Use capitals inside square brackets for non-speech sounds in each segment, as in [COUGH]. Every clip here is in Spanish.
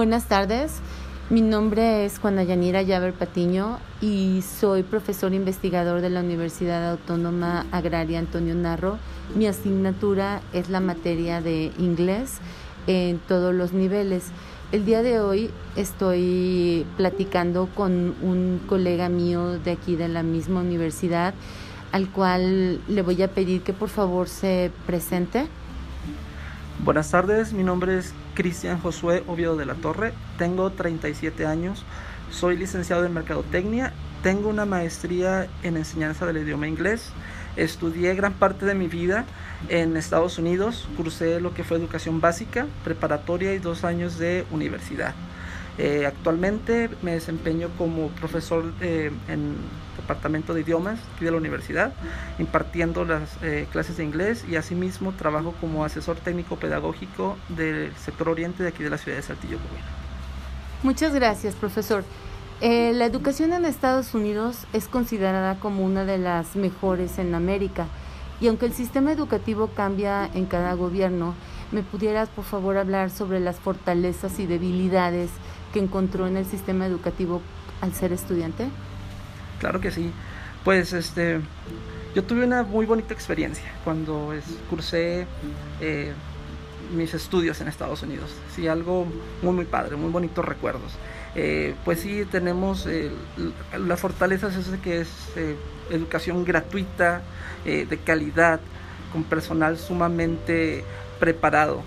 Buenas tardes. Mi nombre es Juana Yanira Llaver Patiño y soy profesor investigador de la Universidad Autónoma Agraria Antonio Narro. Mi asignatura es la materia de inglés en todos los niveles. El día de hoy estoy platicando con un colega mío de aquí de la misma universidad, al cual le voy a pedir que por favor se presente. Buenas tardes, mi nombre es Cristian Josué Oviedo de la Torre, tengo 37 años, soy licenciado en Mercadotecnia, tengo una maestría en enseñanza del idioma inglés, estudié gran parte de mi vida en Estados Unidos, cursé lo que fue educación básica, preparatoria y dos años de universidad. Eh, actualmente me desempeño como profesor eh, en departamento de idiomas de la universidad, impartiendo las eh, clases de inglés y asimismo trabajo como asesor técnico pedagógico del sector oriente de aquí de la ciudad de Saltillo, Muchas gracias, profesor. la educación en Estados Unidos es considerada como una de las mejores en América y aunque el sistema educativo cambia en cada gobierno, ¿me pudieras por favor hablar sobre las fortalezas y debilidades que encontró en el sistema educativo al ser estudiante? Claro que sí. Pues este, yo tuve una muy bonita experiencia cuando cursé eh, mis estudios en Estados Unidos. Sí, algo muy, muy padre, muy bonitos recuerdos. Eh, pues sí, tenemos eh, la fortaleza es que es educación gratuita, de calidad, con personal sumamente preparado.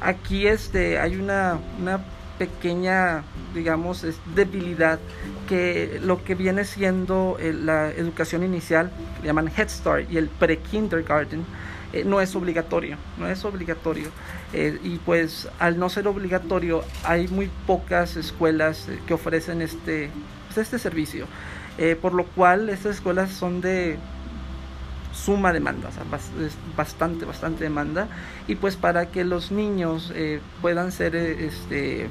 Aquí este, hay una, una pequeña, digamos, debilidad que lo que viene siendo eh, la educación inicial, que llaman Head Start y el pre-kindergarten, eh, no es obligatorio, no es obligatorio. Eh, y pues al no ser obligatorio, hay muy pocas escuelas que ofrecen este, pues, este servicio. por lo cual estas escuelas son de suma demanda, o sea, bastante, bastante demanda. Y pues para que los niños puedan ser este,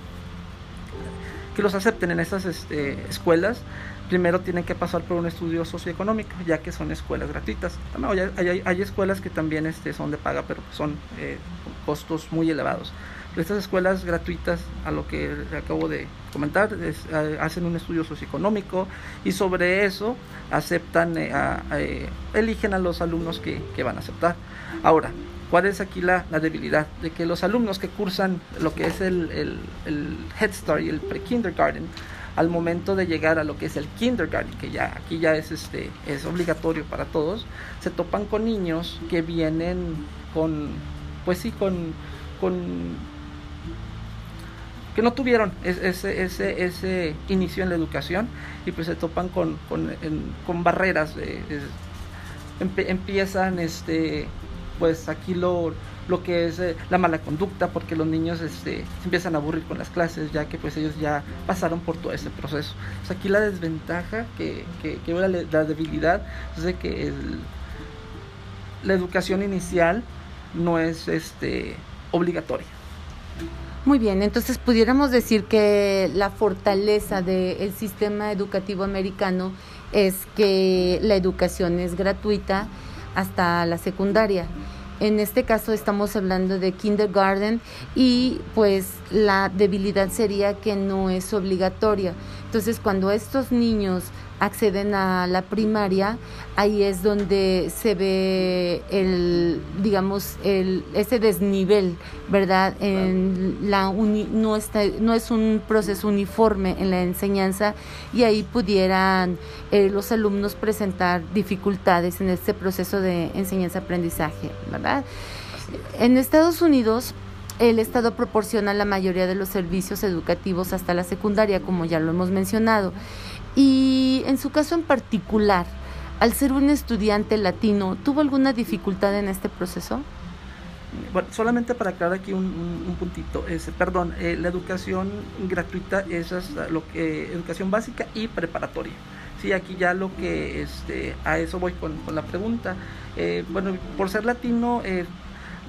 que los acepten en estas este, escuelas, primero tienen que pasar por un estudio socioeconómico, ya que son escuelas gratuitas. hay, escuelas que también este, son de paga, pero son eh, costos muy elevados. estas escuelas gratuitas, a lo que acabo de comentar, hacen un estudio socioeconómico y sobre eso aceptan, eh, eh, eligen a los alumnos que van a aceptar. Ahora, ¿Cuál es aquí la, debilidad? De que los alumnos que cursan lo que es el, Head Start y el pre-kindergarten, al momento de llegar a lo que es el kindergarten, que ya aquí ya es este es obligatorio para todos, se topan con niños que vienen con pues sí con con que no tuvieron ese, ese, ese inicio en la educación y pues se topan con, con, barreras empiezan este pues aquí lo, lo que es eh, la mala conducta, porque los niños este, se empiezan a aburrir con las clases, ya que pues ellos ya pasaron por todo ese proceso. aquí la desventaja, que, que, la, la, debilidad, es de que la educación inicial no es este, obligatoria. Muy bien, entonces pudiéramos decir que la fortaleza del sistema educativo americano es que la educación es gratuita hasta la secundaria. En este caso estamos hablando de kindergarten y pues la debilidad sería que no es obligatoria. Entonces cuando estos niños acceden a la primaria, ahí es donde se ve el, digamos, el, ese desnivel, ¿verdad? En la no, está, no es un proceso uniforme en la enseñanza y ahí pudieran eh, los alumnos presentar dificultades en este proceso de enseñanza-aprendizaje, ¿verdad? En Estados Unidos, el Estado proporciona la mayoría de los servicios educativos hasta la secundaria, como ya lo hemos mencionado. Y en su caso en particular, al ser un estudiante latino, ¿tuvo alguna dificultad en este proceso? Bueno, solamente para aclarar aquí un, puntito, es, perdón, eh, la educación gratuita es lo que educación básica y preparatoria. Sí, aquí ya lo que este, a eso voy con, la pregunta. Eh, bueno, por ser latino, eh,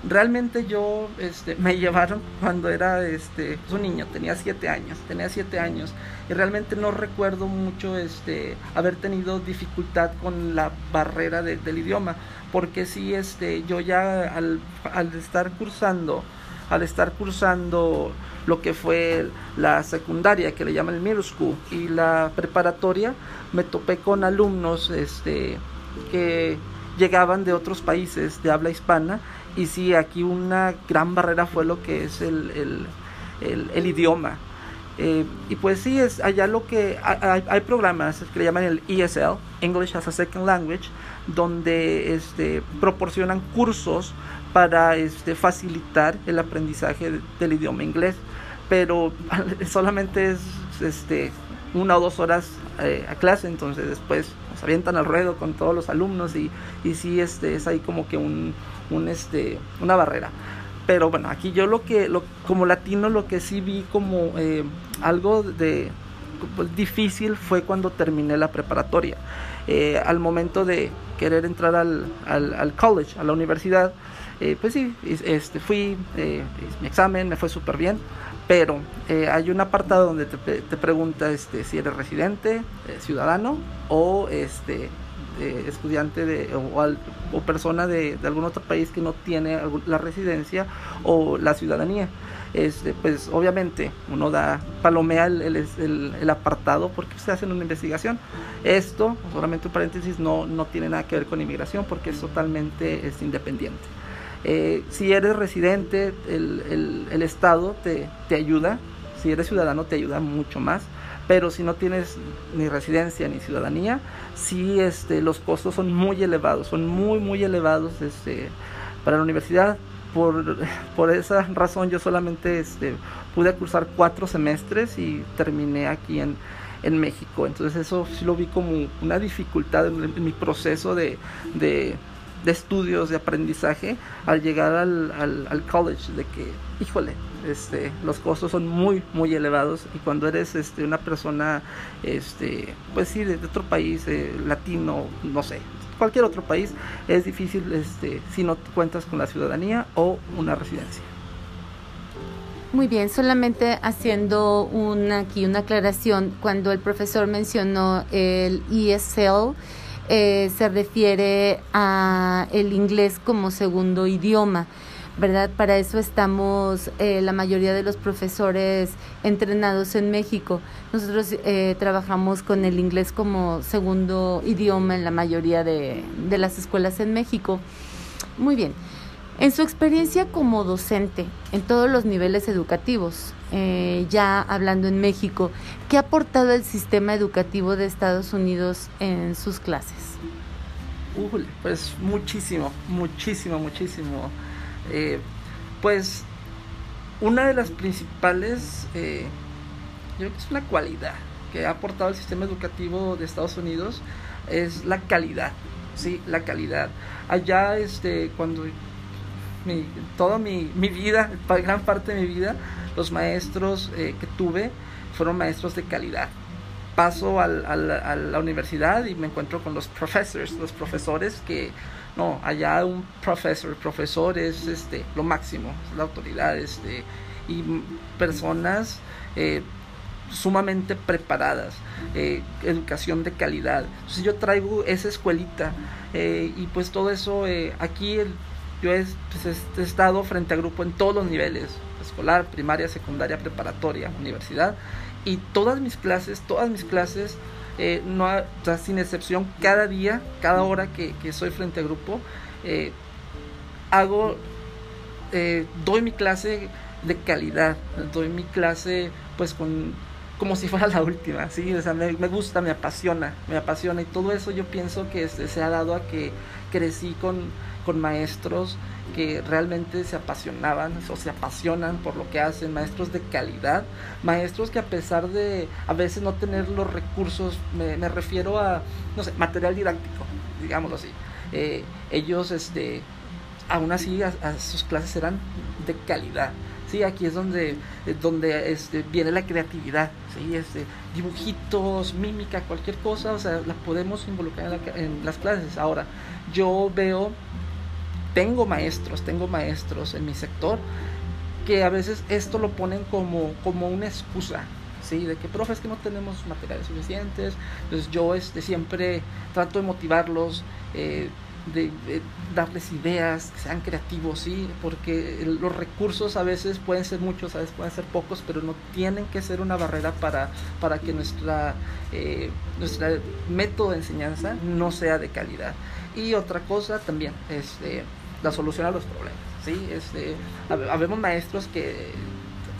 realmente yo este, me llevaron cuando era este, pues, un niño, tenía siete años, tenía siete años y realmente no recuerdo mucho este, haber tenido dificultad con la barrera del idioma, porque sí, este, yo ya al, al estar cursando al estar cursando lo que fue la secundaria, que le llaman el middle school, y la preparatoria, me topé con alumnos este, que llegaban de otros países de habla hispana, y sí, aquí una gran barrera fue lo que es el, el, idioma. Eh, y pues sí, es allá lo que hay, hay, programas que le llaman el ESL, English as a Second Language, donde este, proporcionan cursos para este, facilitar el aprendizaje del idioma inglés, pero [LAUGHS] solamente es este, una o dos horas eh, a clase, entonces después nos avientan al ruedo con todos los alumnos y, y sí este, es ahí como que un, un, este, una barrera. Pero bueno, aquí yo lo que, lo, como latino, lo que sí vi como eh, algo de pues, difícil fue cuando terminé la preparatoria. Eh, al momento de querer entrar al, al, college, a la universidad, eh, pues sí, este, fui, eh, mi examen me fue súper bien, pero hay un apartado donde te, pregunta este, si eres residente, ciudadano o este, estudiante de, o, o persona de, algún otro país que no tiene la residencia o la ciudadanía. Este, pues obviamente uno da, palomea el, apartado porque se hace una investigación. Esto, solamente un paréntesis, no, no tiene nada que ver con inmigración porque es totalmente es independiente. Eh, si eres residente, el, Estado te, te ayuda, si eres ciudadano te ayuda mucho más pero si no tienes ni residencia ni ciudadanía, sí este, los costos son muy elevados, son muy, muy elevados este, para la universidad por, esa razón yo solamente este, pude cursar cuatro semestres y terminé aquí en, México. Entonces eso sí lo vi como una dificultad en, mi proceso de, estudios, de aprendizaje, al llegar al, college, de que, híjole, este, los costos son muy, muy elevados y cuando eres este, una persona, este, pues sí, de, otro país, eh, latino, no sé, cualquier otro país es difícil este, si no cuentas con la ciudadanía o una residencia. Muy bien, solamente haciendo una, aquí una aclaración, cuando el profesor mencionó el ESL, eh, se refiere a el inglés como segundo idioma. ¿verdad? Para eso estamos eh, la mayoría de los profesores entrenados en México. Nosotros eh, trabajamos con el inglés como segundo idioma en la mayoría de, las escuelas en México. Muy bien. En su experiencia como docente en todos los niveles educativos, eh, ya hablando en México, ¿qué ha aportado el sistema educativo de Estados Unidos en sus clases? pues muchísimo, muchísimo, muchísimo. Eh, pues una de las principales, eh, yo creo que es una cualidad que ha aportado el sistema educativo de Estados Unidos es la calidad, sí, la calidad. Allá, este, cuando mi, toda mi, vida, gran parte de mi vida, los maestros eh, que tuve fueron maestros de calidad. Paso a la universidad y me encuentro con los professors, los profesores que no, allá un profesor, profesor es este, lo máximo, es la autoridad, este, y personas eh, sumamente preparadas, eh, educación de calidad. Entonces yo traigo esa escuelita eh, y pues todo eso, aquí yo pues, he, estado frente a grupo en todos los niveles, escolar, primaria, secundaria, preparatoria, universidad, y todas mis clases, todas mis clases eh, no, sin excepción, cada día, cada hora que, soy frente a grupo, eh, hago, eh, doy mi clase de calidad, doy mi clase pues con como si fuera la última, ¿sí? O sea, me, gusta, me apasiona, me apasiona y todo eso yo pienso que se ha dado a que crecí con, con maestros que realmente se apasionaban o se apasionan por lo que hacen, maestros de calidad, maestros que a pesar de a veces no tener los recursos, me, refiero a, no sé, material didáctico, digámoslo así, eh, ellos, este, aún así a, sus clases eran de calidad. Sí, aquí es donde, donde este, viene la creatividad, ¿sí? este, dibujitos, mímica, cualquier cosa, o sea, la podemos involucrar en, en las clases. Ahora, yo veo tengo maestros, tengo maestros en mi sector que a veces esto lo ponen como, como una excusa, ¿sí? De que, profe, es que no tenemos materiales suficientes. Entonces yo este, siempre trato de motivarlos. Eh, de, darles ideas, que sean creativos, sí, porque los recursos a veces pueden ser muchos, a veces pueden ser pocos, pero no tienen que ser una barrera para, para que nuestra, eh, nuestra método de enseñanza no sea de calidad. Y otra cosa también, este, la solución a los problemas, sí, este, habemos maestros que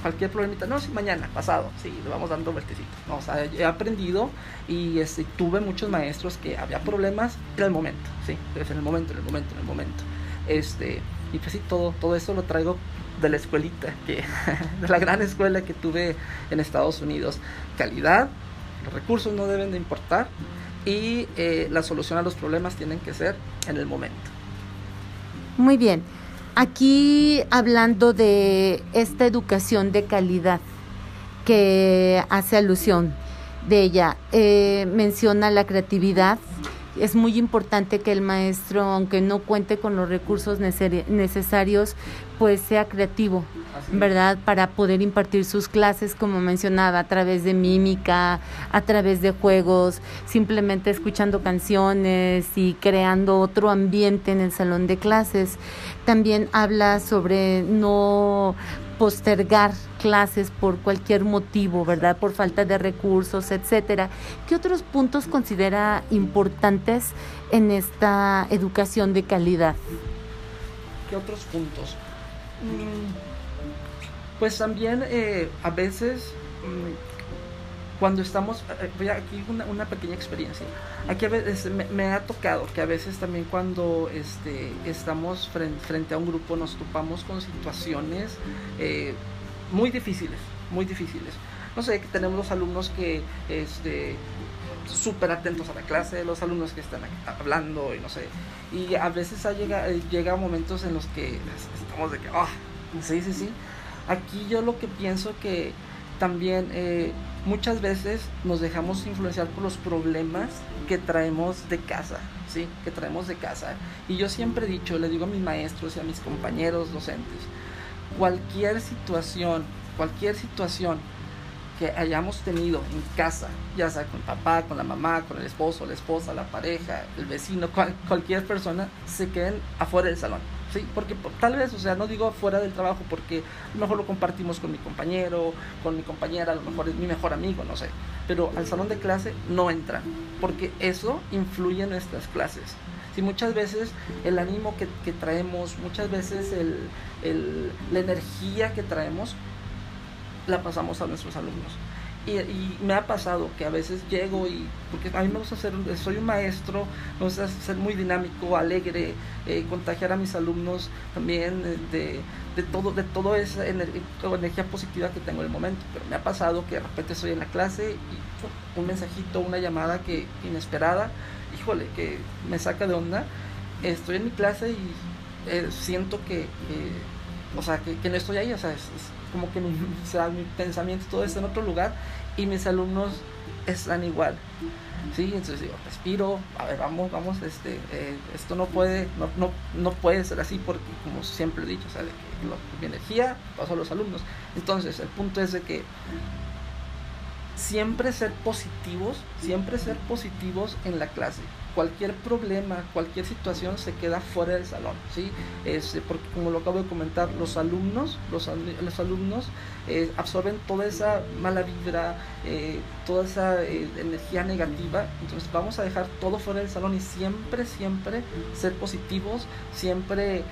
cualquier problemita, no, sí, mañana, pasado, sí, le vamos dando vueltecitos. No, o sea, he aprendido y este, tuve muchos maestros que había problemas en el momento, sí, en el momento, en el momento, en el momento. Este, y pues sí, todo, todo eso lo traigo de la escuelita, que, [LAUGHS] de la gran escuela que tuve en Estados Unidos. Calidad, los recursos no deben de importar y eh, la solución a los problemas tienen que ser en el momento. Muy bien. Aquí hablando de esta educación de calidad que hace alusión de ella, eh, menciona la creatividad. Es muy importante que el maestro, aunque no cuente con los recursos necesarios, pues sea creativo, ¿verdad? Para poder impartir sus clases, como mencionaba, a través de mímica, a través de juegos, simplemente escuchando canciones y creando otro ambiente en el salón de clases. También habla sobre no postergar clases por cualquier motivo, ¿verdad? Por falta de recursos, etcétera. ¿Qué otros puntos considera importantes en esta educación de calidad? ¿Qué otros puntos? Mm, pues también eh, a veces mm, cuando estamos, eh, voy aquí una, una pequeña experiencia. Aquí a veces me, ha tocado que a veces también cuando este, estamos frente, a un grupo nos topamos con situaciones eh, muy difíciles, muy difíciles. No sé, que tenemos los alumnos que este, súper atentos a la clase, los alumnos que están hablando y no sé. Y a veces llega, llega momentos en los que estamos de que, ah, sí, sí, sí. Aquí yo lo que pienso que también eh, muchas veces nos dejamos influenciar por los problemas que traemos de casa, ¿sí? Que traemos de casa. Y yo siempre he dicho, le digo a mis maestros y a mis compañeros docentes, cualquier situación, cualquier situación que hayamos tenido en casa, ya sea con papá, con la mamá, con el esposo, la esposa, la pareja, el vecino, cualquier persona, se queden afuera del salón. Porque tal vez, o sea, no digo fuera del trabajo porque a lo mejor lo compartimos con mi compañero, con mi compañera, a lo mejor es mi mejor amigo, no sé. Pero al salón de clase no entran, porque eso influye en nuestras clases. Si muchas veces el ánimo que, traemos, muchas veces el, la energía que traemos, la pasamos a nuestros alumnos. Y, me ha pasado que a veces llego y, porque a mí me gusta ser, soy un maestro, me gusta ser muy dinámico, alegre, eh, contagiar a mis alumnos también de, de todo, de toda esa energía positiva que tengo en el momento. Pero me ha pasado que de repente estoy en la clase y un mensajito, una llamada que inesperada, híjole, que me saca de onda. Estoy en mi clase y eh, siento que, o sea, que, no estoy ahí, o sea, es como que mi, [LAUGHS] mi pensamiento todo está en otro lugar y mis alumnos están igual. Sí, entonces digo, respiro, a ver, vamos, vamos, este, eh, esto no puede, no, no, no, puede ser así porque, como siempre he dicho, o sea, mi energía pasa a los alumnos. Entonces, el punto es de que siempre ser positivos, siempre ser positivos en la clase cualquier problema, cualquier situación se queda fuera del salón, ¿sí? Este, porque como lo acabo de comentar, los alumnos, los, los alumnos eh, absorben toda esa mala vibra, eh, toda esa eh, energía negativa, entonces vamos a dejar todo fuera del salón y siempre, siempre ser positivos, siempre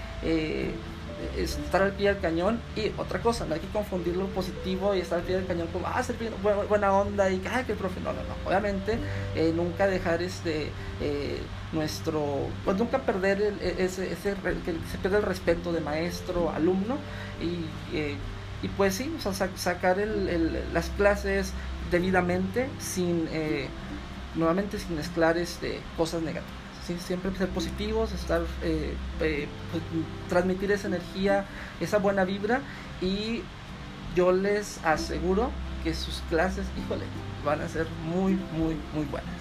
estar al pie del cañón y otra cosa, no hay que confundir lo positivo y estar al pie del cañón como, ah, ser buena, onda y que, que el profe, no, no, no, obviamente eh, nunca dejar este, eh, nuestro, pues nunca perder el, e, ese, ese, que se pierde el respeto de maestro, alumno y, eh, y pues sí, o sea, sacar el, las clases debidamente sin, nuevamente sin mezclar este, cosas negativas siempre ser positivos, estar, eh, pues, transmitir esa energía, esa buena vibra y yo les aseguro que sus clases, híjole, van a ser muy, muy, muy buenas.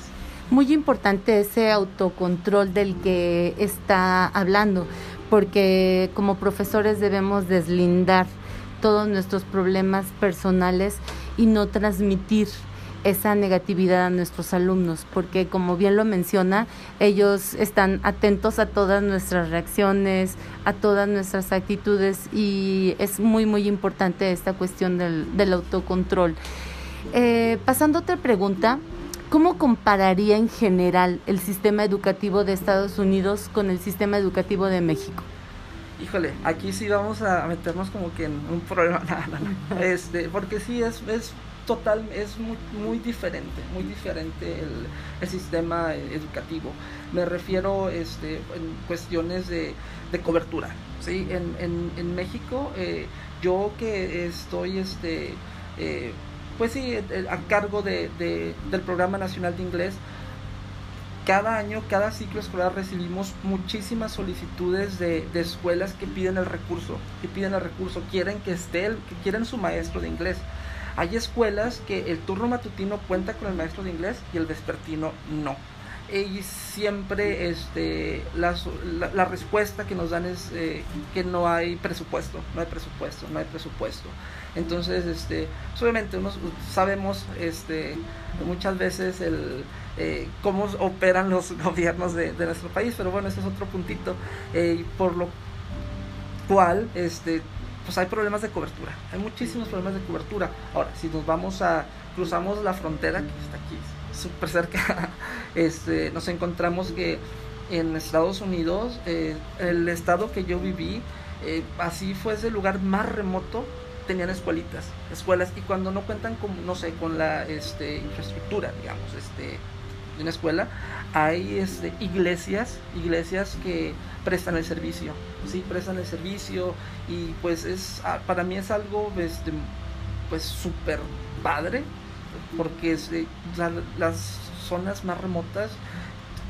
Muy importante ese autocontrol del que está hablando, porque como profesores debemos deslindar todos nuestros problemas personales y no transmitir esa negatividad a nuestros alumnos, porque como bien lo menciona, ellos están atentos a todas nuestras reacciones, a todas nuestras actitudes y es muy, muy importante esta cuestión del, del autocontrol. Eh, pasando a otra pregunta, ¿cómo compararía en general el sistema educativo de Estados Unidos con el sistema educativo de México? Híjole, aquí sí vamos a meternos como que en un problema, [LAUGHS] este, porque sí es, es total, es muy, muy diferente, muy diferente el, el, sistema educativo. Me refiero este, en cuestiones de, de cobertura. ¿sí? En, en, en México, eh, yo que estoy, este, eh, pues sí, a cargo de, del Programa Nacional de Inglés, cada año, cada ciclo escolar recibimos muchísimas solicitudes de, de, escuelas que piden el recurso, que piden el recurso, quieren que esté, el, que quieren su maestro de inglés. Hay escuelas que el turno matutino cuenta con el maestro de inglés y el vespertino no. Y siempre este, la, la, la respuesta que nos dan es eh, que no hay presupuesto, no hay presupuesto, no hay presupuesto. Entonces, este, pues, obviamente unos sabemos este, muchas veces el, eh, cómo operan los [LAUGHS] gobiernos de, de, nuestro país, pero bueno, ese es otro puntito, eh, por lo cual este, pues hay problemas de cobertura, hay muchísimos problemas de cobertura. Ahora, si nos vamos a, cruzamos la frontera, que está aquí súper cerca, [LAUGHS] este, nos encontramos que en Estados Unidos, eh, el estado que yo viví, eh, así fue ese lugar más remoto, tenían escuelitas, escuelas, y cuando no cuentan con, no sé, con la este, infraestructura, digamos, este, una escuela, hay este, iglesias, iglesias que prestan el servicio, sí, prestan el servicio y pues es, ah, para mí es algo este, pues súper padre, porque es, la, las zonas más remotas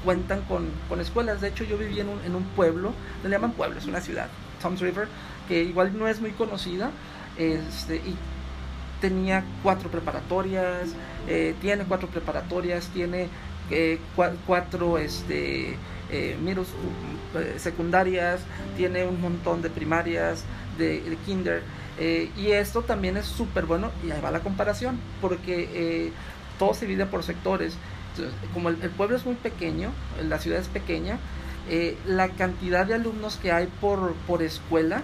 cuentan con, con, escuelas, de hecho yo viví en un, en un pueblo, le llaman pueblo, es una ciudad, Toms River, que igual no es muy conocida, este, y tenía cuatro preparatorias, eh, tiene cuatro preparatorias, tiene cuatro este, eh, eh, secundarias, tiene un montón de primarias, de, de kinder. Eh, y esto también es súper bueno, y ahí va la comparación, porque todo se divide por sectores. Como el, el, pueblo es muy pequeño, la ciudad es pequeña, la cantidad de alumnos que hay por, por escuela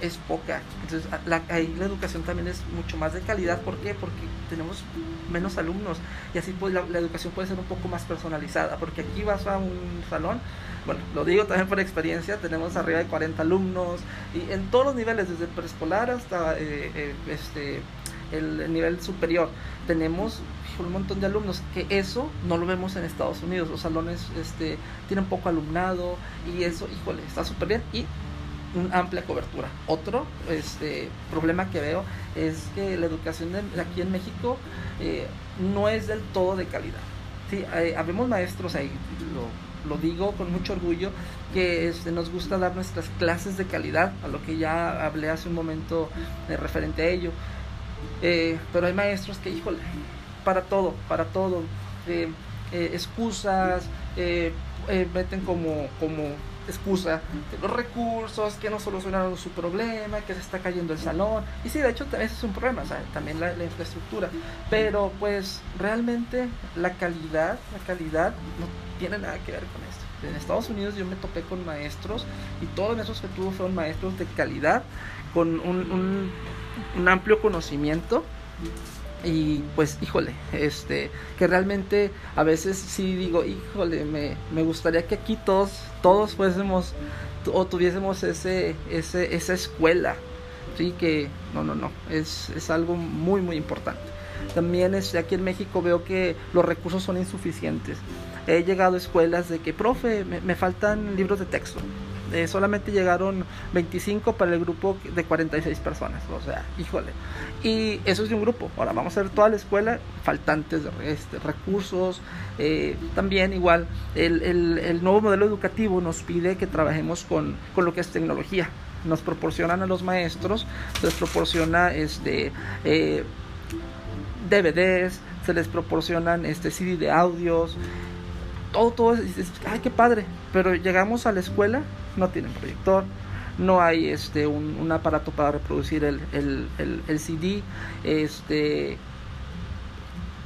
es poca. Entonces, la, ahí la educación también es mucho más de calidad. ¿Por qué? Porque tenemos menos alumnos y así pues la, educación puede ser un poco más personalizada. Porque aquí vas a un salón, bueno, lo digo también por experiencia, tenemos arriba de 40 alumnos y en todos los niveles, desde preescolar hasta eh, eh, este, el, el nivel superior, tenemos un montón de alumnos, que eso no lo vemos en Estados Unidos. Los salones este, tienen poco alumnado y eso, híjole, está súper bien. Y una amplia cobertura. Otro este, problema que veo es que la educación de, aquí en México eh, no es del todo de calidad. Sí, hay, habemos maestros ahí, lo, digo con mucho orgullo, que este, nos gusta dar nuestras clases de calidad, a lo que ya hablé hace un momento eh, referente a ello. Eh, pero hay maestros que, híjole, para todo, para todo, eh, excusas, meten como, como excusa de los recursos, que no solucionaron su problema, que se está cayendo el salón. Y sí, de hecho, ese es un problema, también la, la, infraestructura. Pero pues realmente la calidad, la calidad no tiene nada que ver con esto. En Estados Unidos yo me topé con maestros y todos maestros que tuve fueron maestros de calidad, con un, un amplio conocimiento y pues híjole este que realmente a veces sí digo híjole me, me gustaría que aquí todos todos fuésemos o tuviésemos ese, ese esa escuela. Sí que no no no es, es algo muy muy importante. También este, aquí en México veo que los recursos son insuficientes. He llegado a escuelas de que profe me, me faltan libros de texto eh, solamente llegaron 25 para el grupo de 46 personas. O sea, híjole. Y eso es de un grupo. Ahora vamos a ver toda la escuela, faltantes de este, recursos. Eh, también igual, el, el, el, nuevo modelo educativo nos pide que trabajemos con, con lo que es tecnología. Nos proporcionan a los maestros, les proporciona este, eh, DVDs, se les proporcionan este CD de audios, todo, todo, ay, qué padre. Pero llegamos a la escuela no tienen proyector, no hay este un, aparato para reproducir el, el, el, el, CD, este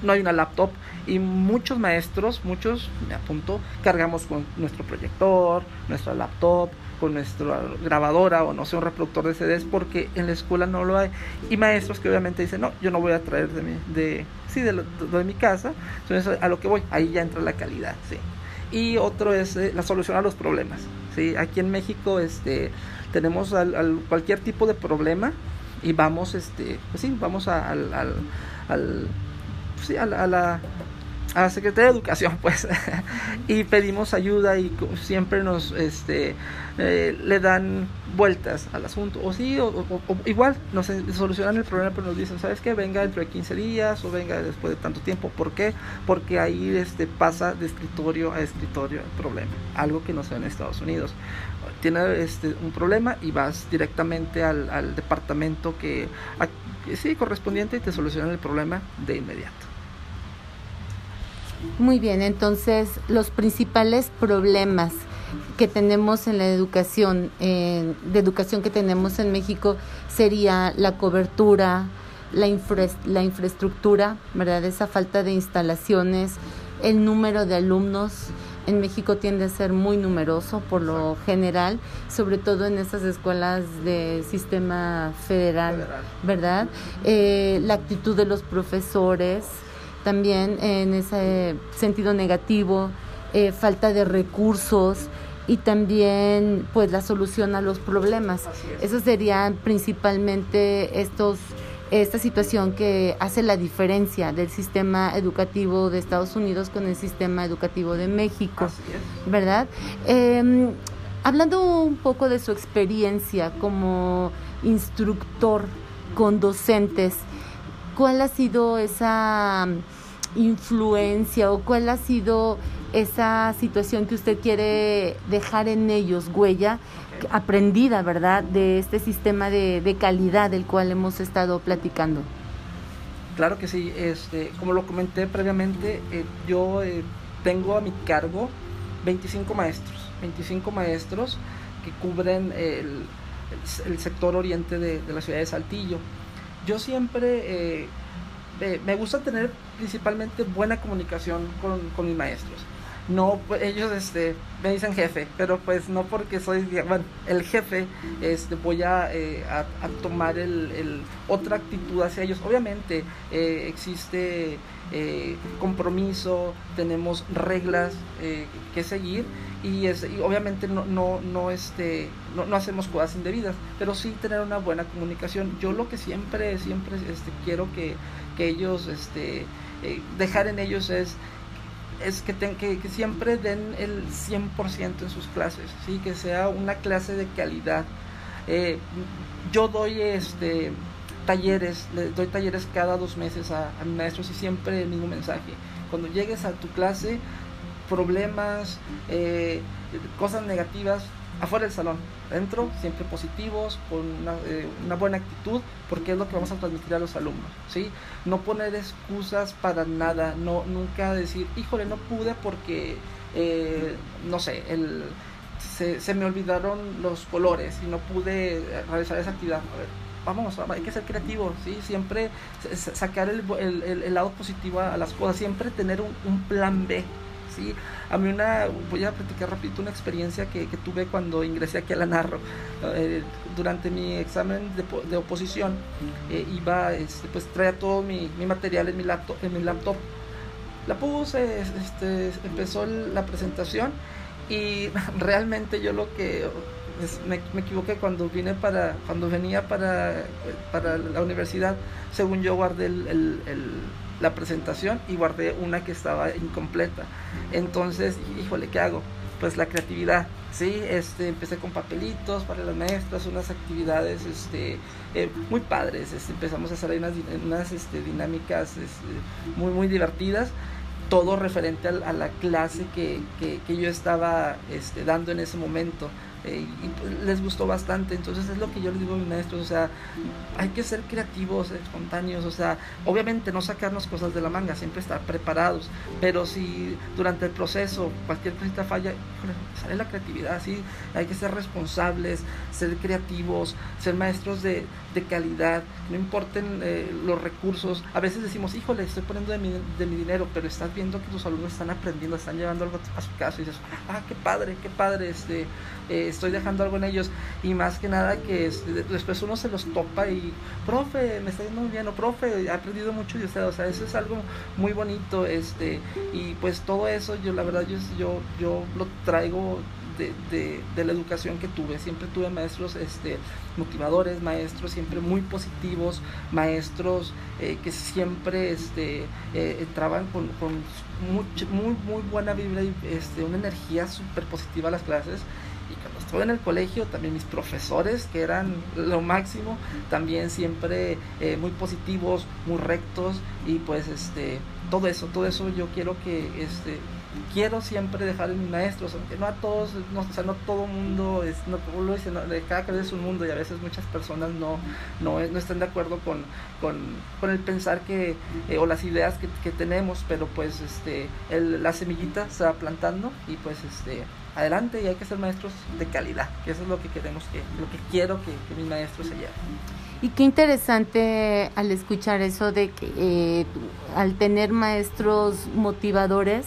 no hay una laptop y muchos maestros, muchos, me apunto, cargamos con nuestro proyector, nuestra laptop, con nuestra grabadora o no sé, un reproductor de CDs porque en la escuela no lo hay. Y maestros que obviamente dicen, no, yo no voy a traer de mi, de, sí, de, de, mi casa, entonces a lo que voy, ahí ya entra la calidad, sí. Y otro es eh, la solución a los problemas, sí. Aquí en México este, tenemos al, cualquier tipo de problema y vamos, este, pues sí, vamos al, al, al sí, a la a la Secretaría de Educación, [LAUGHS] pues, y pedimos ayuda y siempre nos, este, eh, le dan vueltas al asunto, o sí, o, igual nos solucionan el problema, pero nos dicen, ¿sabes qué? Venga dentro de 15 días o venga después de tanto tiempo, ¿por qué? Porque ahí este, pasa de escritorio a escritorio el problema, algo que no se ve en Estados Unidos. Tiene este, un problema y vas directamente al, departamento que, sí, correspondiente y te solucionan el problema de inmediato. Muy bien, entonces los principales problemas que tenemos en la educación, de educación que tenemos en México, sería la cobertura, la, la infraestructura, ¿verdad? Esa falta de instalaciones, el número de alumnos. En México tiende a ser muy numeroso por lo general, sobre todo en estas escuelas de sistema federal, ¿verdad? Eh, la actitud de los profesores, también en ese sentido negativo, eh, falta de recursos y también pues la solución a los problemas. Eso serían principalmente estos esta situación que hace la diferencia del sistema educativo de Estados Unidos con el sistema educativo de México, ¿verdad? Em, hablando un poco de su experiencia como instructor con docentes, ¿cuál ha sido esa influencia o cuál ha sido esa situación que usted quiere dejar en ellos, huella aprendida, ¿verdad?, de este sistema de, calidad del cual hemos estado platicando. Claro que sí, este, como lo comenté previamente, eh, yo eh, tengo a mi cargo 25 maestros, 25 maestros que cubren el, el, sector oriente de, de, la ciudad de Saltillo. Yo siempre eh, me gusta tener principalmente buena comunicación con, con mis maestros. No, pues, ellos este, me dicen jefe, pero pues no porque soy, el jefe, este, voy a, eh, a, tomar el, otra actitud hacia ellos. Obviamente eh, existe eh, compromiso, tenemos reglas que seguir y, es, y obviamente no, no, no, este, no, hacemos cosas indebidas, pero sí tener una buena comunicación. Yo lo que siempre, siempre este, quiero que, que ellos, este, eh, dejar en ellos es es que, que, que, siempre den el 100% en sus clases, ¿sí? que sea una clase de calidad. Eh, yo doy este talleres, le doy talleres cada dos meses a, a mis maestros y siempre el mismo mensaje. Cuando llegues a tu clase, problemas, eh, cosas negativas, afuera del salón, dentro, siempre positivos, con eh, una, buena actitud, porque es lo que vamos a transmitir a los alumnos, ¿sí? No poner excusas para nada, no, nunca decir, híjole, no pude porque, eh, no sé, el, se, me olvidaron los colores y no pude realizar esa actividad. vamos, hay que ser creativos, ¿sí? Siempre sacar el, el, lado positivo a las cosas, siempre tener un, un plan B, ¿sí? A mí una, voy a platicar rápido una experiencia que, que tuve cuando ingresé aquí a la Narro. Eh, durante mi examen de, de oposición, eh, iba, este, pues traía todo mi, mi, material en mi laptop. En mi laptop. La puse, este, empezó la presentación y [LAUGHS] realmente yo lo que me, me, equivoqué cuando vine para cuando venía para, para la universidad según yo guardé el, el, la presentación y guardé una que estaba incompleta. Entonces, híjole, ¿qué hago? Pues la creatividad, ¿sí? Este, empecé con papelitos para las maestras, unas actividades este, eh, muy padres. Este, empezamos a hacer unas, unas este, dinámicas este, muy, muy divertidas todo referente a, la clase que, que, que, yo estaba este, dando en ese momento. Eh, y pues, les gustó bastante. Entonces es lo que yo les digo a mis maestros, o sea, hay que ser creativos, espontáneos, o sea, obviamente no sacarnos cosas de la manga, siempre estar preparados, pero si durante el proceso cualquier cosita falla, sale la creatividad, sí, hay que ser responsables, ser creativos, ser maestros de, de calidad, no importen eh, los recursos. A veces decimos, híjole, estoy poniendo de mi, de mi, dinero, pero estás viendo que tus alumnos están aprendiendo, están llevando algo a su casa y dices, ah, qué padre, qué padre, este, eh, estoy dejando algo en ellos. Y más que nada que este, después uno se los topa y, profe, me está yendo muy bien, o profe, he aprendido mucho de usted, o sea, eso es algo muy bonito, este, y pues todo eso, yo la verdad, yo, yo, yo lo traigo de, la educación que tuve. Siempre tuve maestros este, motivadores, maestros siempre muy positivos, maestros eh, que siempre este, eh, entraban con, con muy, muy, buena vibra y este, una energía súper positiva a las clases. Y cuando estuve en el colegio, también mis profesores, que eran lo máximo, también siempre eh, muy positivos, muy rectos y pues este todo eso, todo eso yo quiero que este quiero siempre dejar en mis maestros, aunque no a todos, no, o sea, no todo mundo, es, como lo dice, cada cabeza es un mundo y a veces muchas personas no, no, no están de acuerdo con, con, con el pensar que, eh, o las ideas que, que, tenemos, pero pues este, el, la semillita se va plantando y pues este, adelante y hay que ser maestros de calidad, que eso es lo que queremos, que, lo que quiero que, que mis maestros se lleven. Y qué interesante al escuchar eso de que eh, al tener maestros motivadores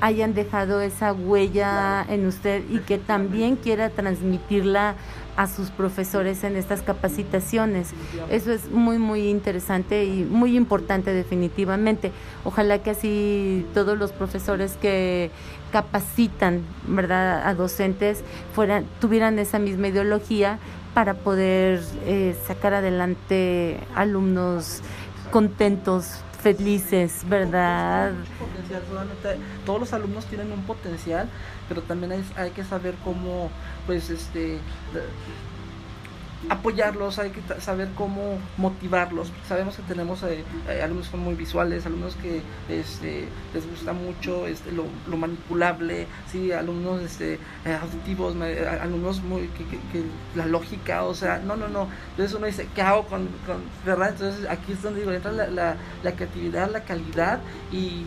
hayan dejado esa huella en usted y que también quiera transmitirla a sus profesores en estas capacitaciones. Eso es muy, muy interesante y muy importante definitivamente. Ojalá que así todos los profesores que capacitan, ¿verdad?, a docentes fueran, tuvieran esa misma ideología para poder eh, sacar adelante alumnos contentos, felices, ¿verdad? todos los alumnos tienen un potencial, pero también hay, hay que saber cómo, pues, este, apoyarlos, hay que saber cómo motivarlos. Sabemos que tenemos eh, eh, alumnos que son muy visuales, alumnos que este, les gusta mucho este, lo, manipulable, sí, alumnos este, eh, auditivos, alumnos muy que, la lógica, o sea, no, no, no. Entonces uno dice, ¿qué hago con, verdad? Entonces aquí es donde entra la, la creatividad, la calidad y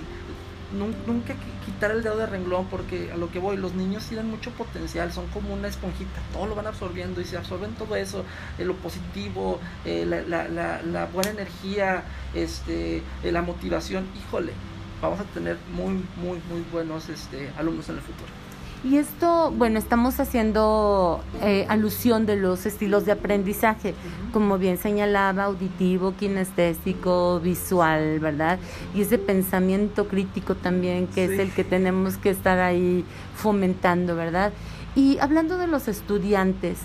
nunca quitar el dedo de renglón porque a lo que voy, los niños tienen mucho potencial, son como una esponjita, todo lo van absorbiendo y se absorben todo eso, eh, lo positivo, eh, la, buena energía, este, eh, la motivación, híjole, vamos a tener muy, muy, muy buenos este, alumnos en el futuro. Y esto, bueno, estamos haciendo eh, alusión de los estilos de aprendizaje, como bien señalaba, auditivo, kinestésico, visual, ¿verdad? Y ese pensamiento crítico también, que es el que tenemos que estar ahí fomentando, ¿verdad? Y hablando de los estudiantes,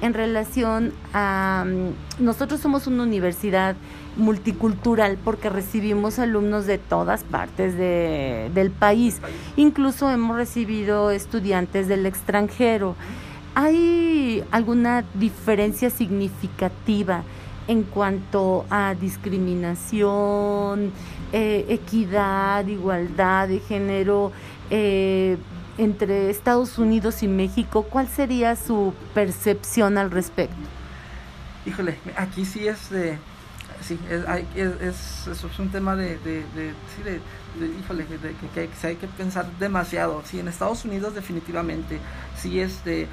en relación a... Mm, nosotros somos una universidad multicultural porque recibimos alumnos de todas partes de, del país. Incluso hemos recibido estudiantes del extranjero. ¿Hay alguna diferencia significativa en cuanto a discriminación, eh, equidad, igualdad de género eh, entre Estados Unidos y México? ¿Cuál sería su percepción al respecto? Híjole, aquí sí es de sí, es, es, un tema de, de, de, sí, de, híjole, que, hay que pensar demasiado. Sí, en Estados Unidos definitivamente, sí, este,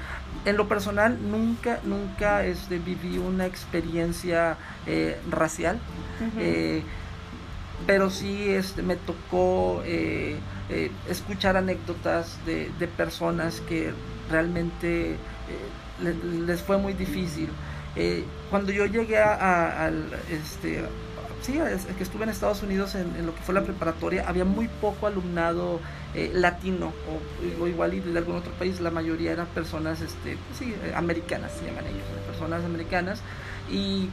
en lo personal nunca, nunca este, viví una experiencia eh, racial, eh, pero sí este, me tocó eh, escuchar anécdotas de, de personas que realmente les fue muy difícil. Eh, cuando yo llegué a, este, sí, que estuve en Estados Unidos en, lo que fue la preparatoria, había muy poco alumnado eh, latino o, igual y de algún otro país, la mayoría eran personas, este, sí, eh, americanas, se llaman ellos, personas americanas. Y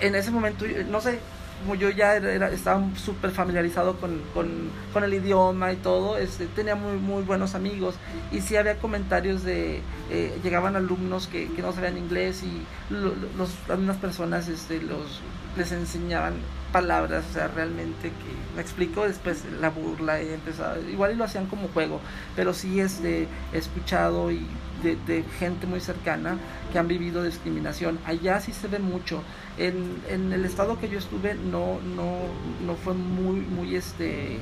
en ese momento, no sé, como yo ya era, estaba súper familiarizado con, con, el idioma y todo, este, tenía muy, muy buenos amigos y sí había comentarios de, eh, llegaban alumnos que, que, no sabían inglés y los, algunas personas este, los, les enseñaban palabras, o sea, realmente que me explico después la burla y empezaba, igual y lo hacían como juego, pero sí este, he escuchado y de, de, gente muy cercana que han vivido discriminación. Allá sí se ve mucho. En, en el estado que yo estuve no, no, no fue muy, muy este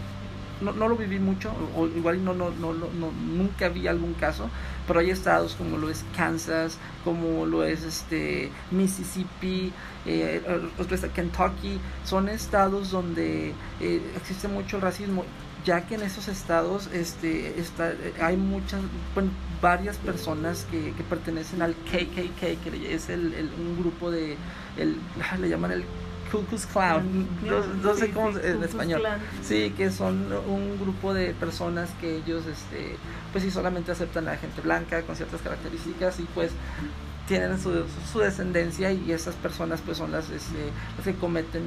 no, no lo viví mucho, o igual no, no, no, no, nunca vi algún caso, pero hay estados como lo es Kansas, como lo es este Mississippi, eh, Kentucky, son estados donde eh, existe mucho racismo ya que en esos estados este, está, hay muchas, bueno, varias personas que, que pertenecen al KKK, que es el, el, un grupo de, el, le llaman el Ku Klux Klan, no, sé cómo en español. Sí, que son un grupo de personas que ellos, este, pues sí, solamente aceptan a la gente blanca con ciertas características y pues tienen su, su, descendencia y esas personas pues son las, este, las que cometen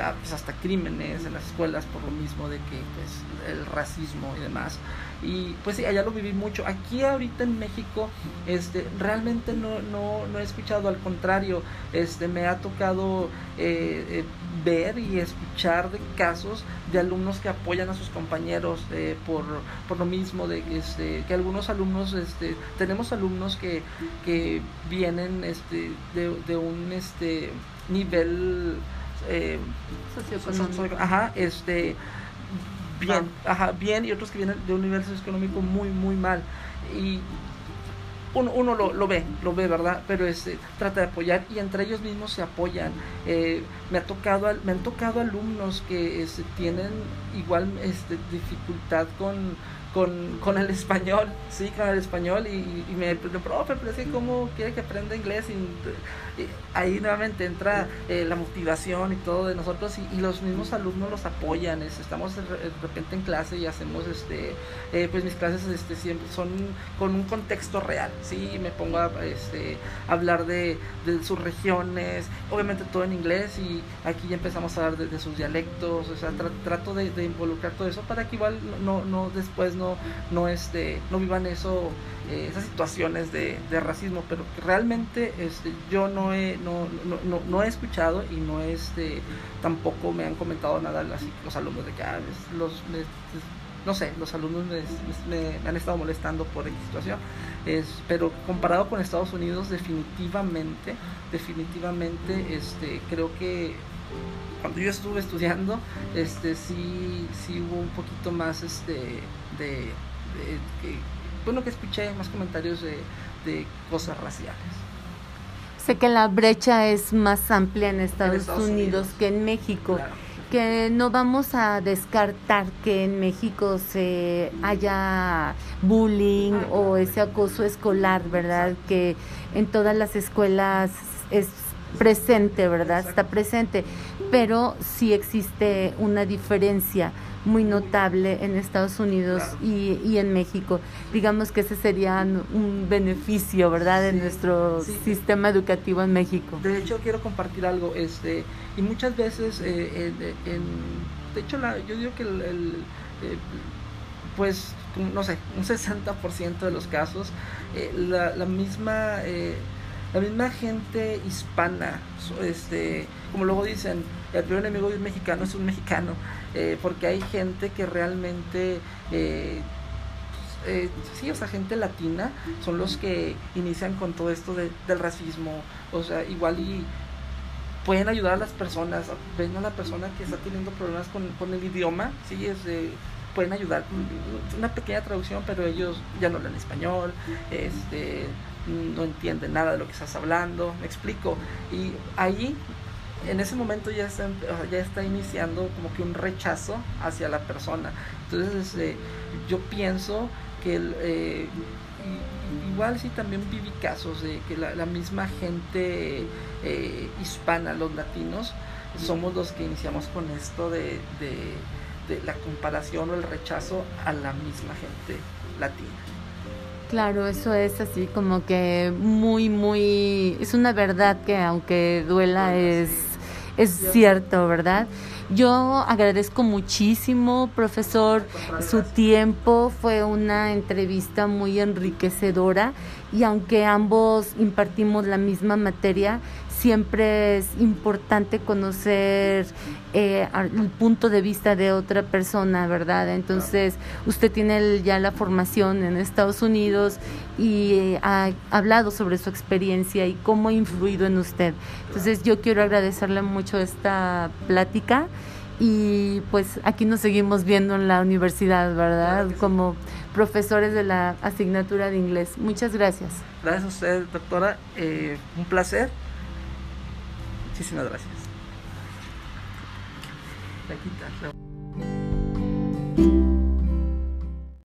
ah, pues hasta crímenes en las escuelas por lo mismo de que pues el racismo y demás y pues sí, allá lo viví mucho. Aquí ahorita en México, este, realmente no, no, no he escuchado, al contrario, este, me ha tocado eh, eh, ver y escuchar de casos de alumnos que apoyan a sus compañeros eh, por, por lo mismo, de este, que algunos alumnos, este, tenemos alumnos que, que vienen este, de, de un este, nivel eh, socioeconómico, ajá, este bien, ajá, bien, y otros que vienen de un nivel socioeconómico muy, muy mal. Y uno, uno lo, lo, ve, lo ve, ¿verdad? Pero este, trata de apoyar y entre ellos mismos se apoyan. Eh, me, ha tocado, me han tocado alumnos que este, tienen igual este, dificultad con con, con el español, sí, con el español y, y me pregunto, profe, pero es que cómo quiere que aprenda inglés y, ahí nuevamente entra eh, la motivación y todo de nosotros y, los mismos alumnos los apoyan, estamos de repente en clase y hacemos, este, eh, pues mis clases este, siempre son con un contexto real, sí, me pongo a este, hablar de, de sus regiones, obviamente todo en inglés y aquí ya empezamos a hablar de, sus dialectos, o sea, trato de, de, involucrar todo eso para que igual no, no después no, no, este, no vivan eso, eh, esas situaciones de, racismo, pero realmente este, yo no he, no, no, no, he escuchado y no este, tampoco me han comentado nada así, los alumnos de que ah, los, no sé, los alumnos me, han estado molestando por esta situación, es, pero comparado con Estados Unidos definitivamente, definitivamente este, creo que cuando yo estuve estudiando, este sí, sí hubo un poquito más este de, que, bueno que escuché más comentarios de, de, cosas raciales. Sé que la brecha es más amplia en Estados, Unidos, que en México. Que no vamos a descartar que en México se haya bullying ah, o ese acoso escolar, ¿verdad? Que en todas las escuelas es presente, ¿verdad? Está presente, pero sí existe una diferencia muy notable en Estados Unidos y, y, en México. Digamos que ese sería un beneficio, ¿verdad?, de nuestro sistema educativo en México. De hecho, quiero compartir algo, este, y muchas veces, eh, en, de hecho, la, yo digo que el, eh, pues, no sé, un 60% de los casos, eh, la, la, misma... la misma gente hispana, este, como luego dicen, el primer enemigo de un mexicano es un mexicano, eh, porque hay gente que realmente, eh, eh, sí, o sea, gente latina, son los que inician con todo esto del racismo, o sea, igual y pueden ayudar a las personas, ven a la persona que está teniendo problemas con, el idioma, sí, es pueden ayudar, una pequeña traducción, pero ellos ya no hablan español, este, no entienden nada de lo que estás hablando, me explico, y ahí en ese momento ya está, ya está iniciando como que un rechazo hacia la persona. Entonces este, yo pienso que eh, igual sí también viví casos de que la, misma gente eh, hispana, los latinos, somos los que iniciamos con esto de, de la comparación o el rechazo a la misma gente latina. Claro, eso es así como que muy, muy, es una verdad que aunque duela es, es cierto, ¿verdad? Yo agradezco muchísimo, profesor, su tiempo. Fue una entrevista muy enriquecedora y aunque ambos impartimos la misma materia, siempre es importante conocer eh, el punto de vista de otra persona, ¿verdad? Entonces, usted tiene ya la formación en Estados Unidos y eh, ha hablado sobre su experiencia y cómo ha influido en usted. Entonces, yo quiero agradecerle mucho esta plática y pues aquí nos seguimos viendo en la universidad, ¿verdad? Como profesores de la asignatura de inglés. Muchas gracias. Gracias a usted, doctora. Eh, un placer. Muchísimas gracias.